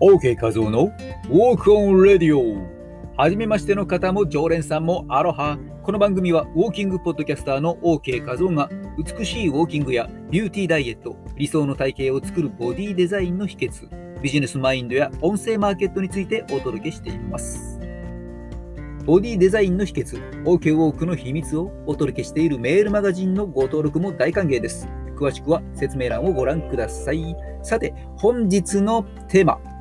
OK 画像の Walk on Radio はじめましての方も常連さんもアロハ。この番組はウォーキングポッドキャスターの OK 画像が美しいウォーキングやビューティーダイエット理想の体型を作るボディデザインの秘訣ビジネスマインドや音声マーケットについてお届けしています。ボディデザインの秘訣 OK ウォークの秘密をお届けしているメールマガジンのご登録も大歓迎です。詳しくは説明欄をご覧ください。さて本日のテーマ。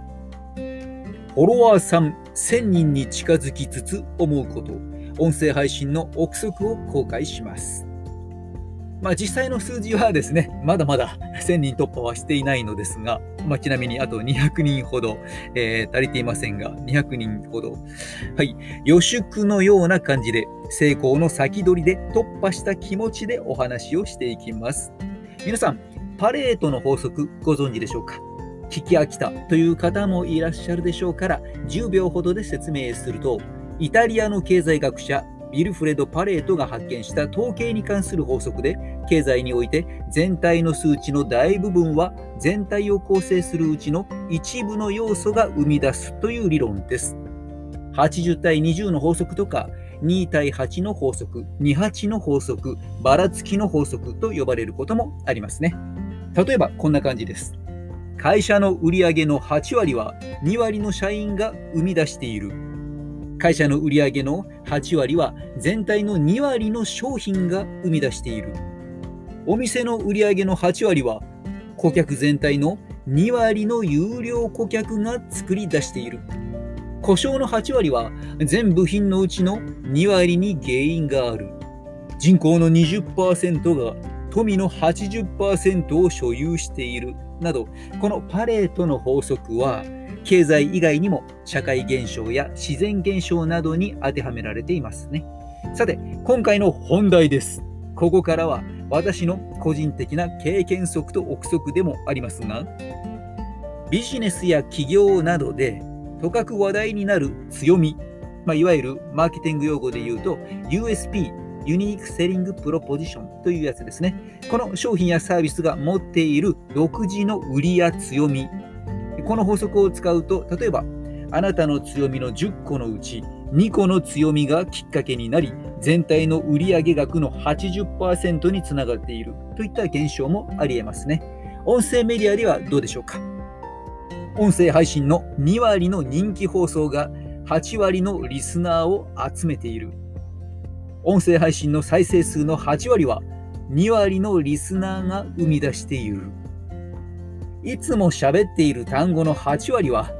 フォロワーさん1000人に近づきつつ思うこと、音声配信の憶測を公開します。まあ、実際の数字はですね、まだまだ1000人突破はしていないのですが、まあ、ちなみにあと200人ほど、えー、足りていませんが、200人ほど、はい、予祝のような感じで、成功の先取りで突破した気持ちでお話をしていきます。皆さん、パレートの法則ご存知でしょうか？聞き飽きたという方もいらっしゃるでしょうから10秒ほどで説明するとイタリアの経済学者ビルフレド・パレートが発見した統計に関する法則で経済において全体の数値の大部分は全体を構成するうちの一部の要素が生み出すという理論です。80対20の法則とか2対8の法則、28の法則、ばらつきの法則と呼ばれることもありますね。例えばこんな感じです。会社の売上の8割は2割の社員が生み出している。会社の売上の8割は全体の2割の商品が生み出している。お店の売上の8割は顧客全体の2割の有料顧客が作り出している。故障の8割は全部品のうちの2割に原因がある。人口の20%が富の80%を所有している。など、このパレートの法則は、経済以外にも社会現象や自然現象などに当てはめられていますね。さて、今回の本題です。ここからは私の個人的な経験則と憶測でもありますが、ビジネスや企業などでとかく話題になる強み、まあ、いわゆるマーケティング用語で言うと USP ユニークセリングプロポジションというやつですね。この商品やサービスが持っている独自の売りや強み。この法則を使うと、例えば、あなたの強みの10個のうち2個の強みがきっかけになり、全体の売上額の80%につながっているといった現象もあり得ますね。音声メディアではどうでしょうか？音声配信の2割の人気放送が8割のリスナーを集めている。音声配信の再生数の8割は2割のリスナーが生み出している。いつも喋っている単語の8割は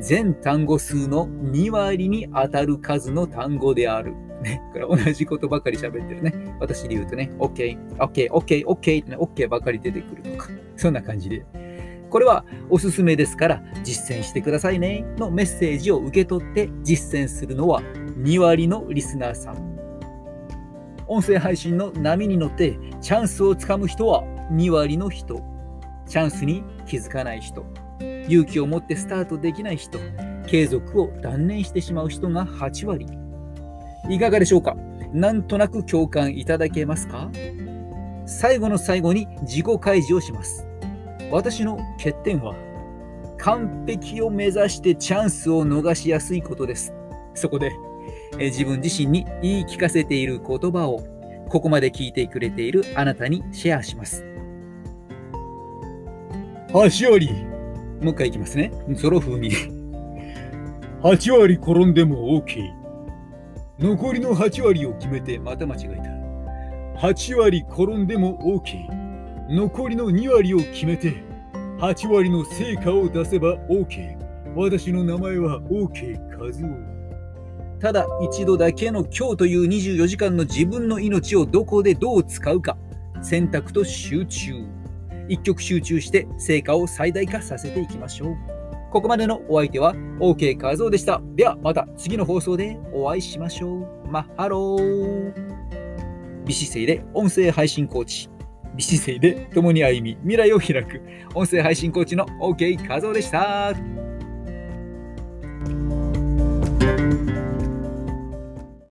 全単語数の2割に当たる数の単語である。ね、これ同じことばかり喋ってるね。私で言うとね、OK、OK、OK、OK ってね、OK ばかり出てくるとか、そんな感じで。これはおすすめですから実践してくださいねのメッセージを受け取って実践するのは2割のリスナーさん。音声配信の波に乗ってチャンスをつかむ人は2割の人。チャンスに気づかない人。勇気を持ってスタートできない人。継続を断念してしまう人が8割。いかがでしょうか？なんとなく共感いただけますか？最後の最後に自己開示をします。私の欠点は完璧を目指してチャンスを逃しやすいことです。そこで自分自身に言い聞かせている言葉をここまで聞いてくれているあなたにシェアします。8割もう一回いきますね。ゾロ風に。8割転んでも OK。残りの8割を決めてまた間違えた。8割転んでも OK。残りの2割を決めて8割の成果を出せば OK。私の名前は OK 和夫。ただ一度だけの今日という24時間の自分の命をどこでどう使うか選択と集中。一極集中して成果を最大化させていきましょう。ここまでのお相手は OK 画像でした。ではまた次の放送でお会いしましょう。マッハロー。美姿勢で音声配信コーチ。美姿勢で共に歩み未来を開く音声配信コーチの OK 画像でした。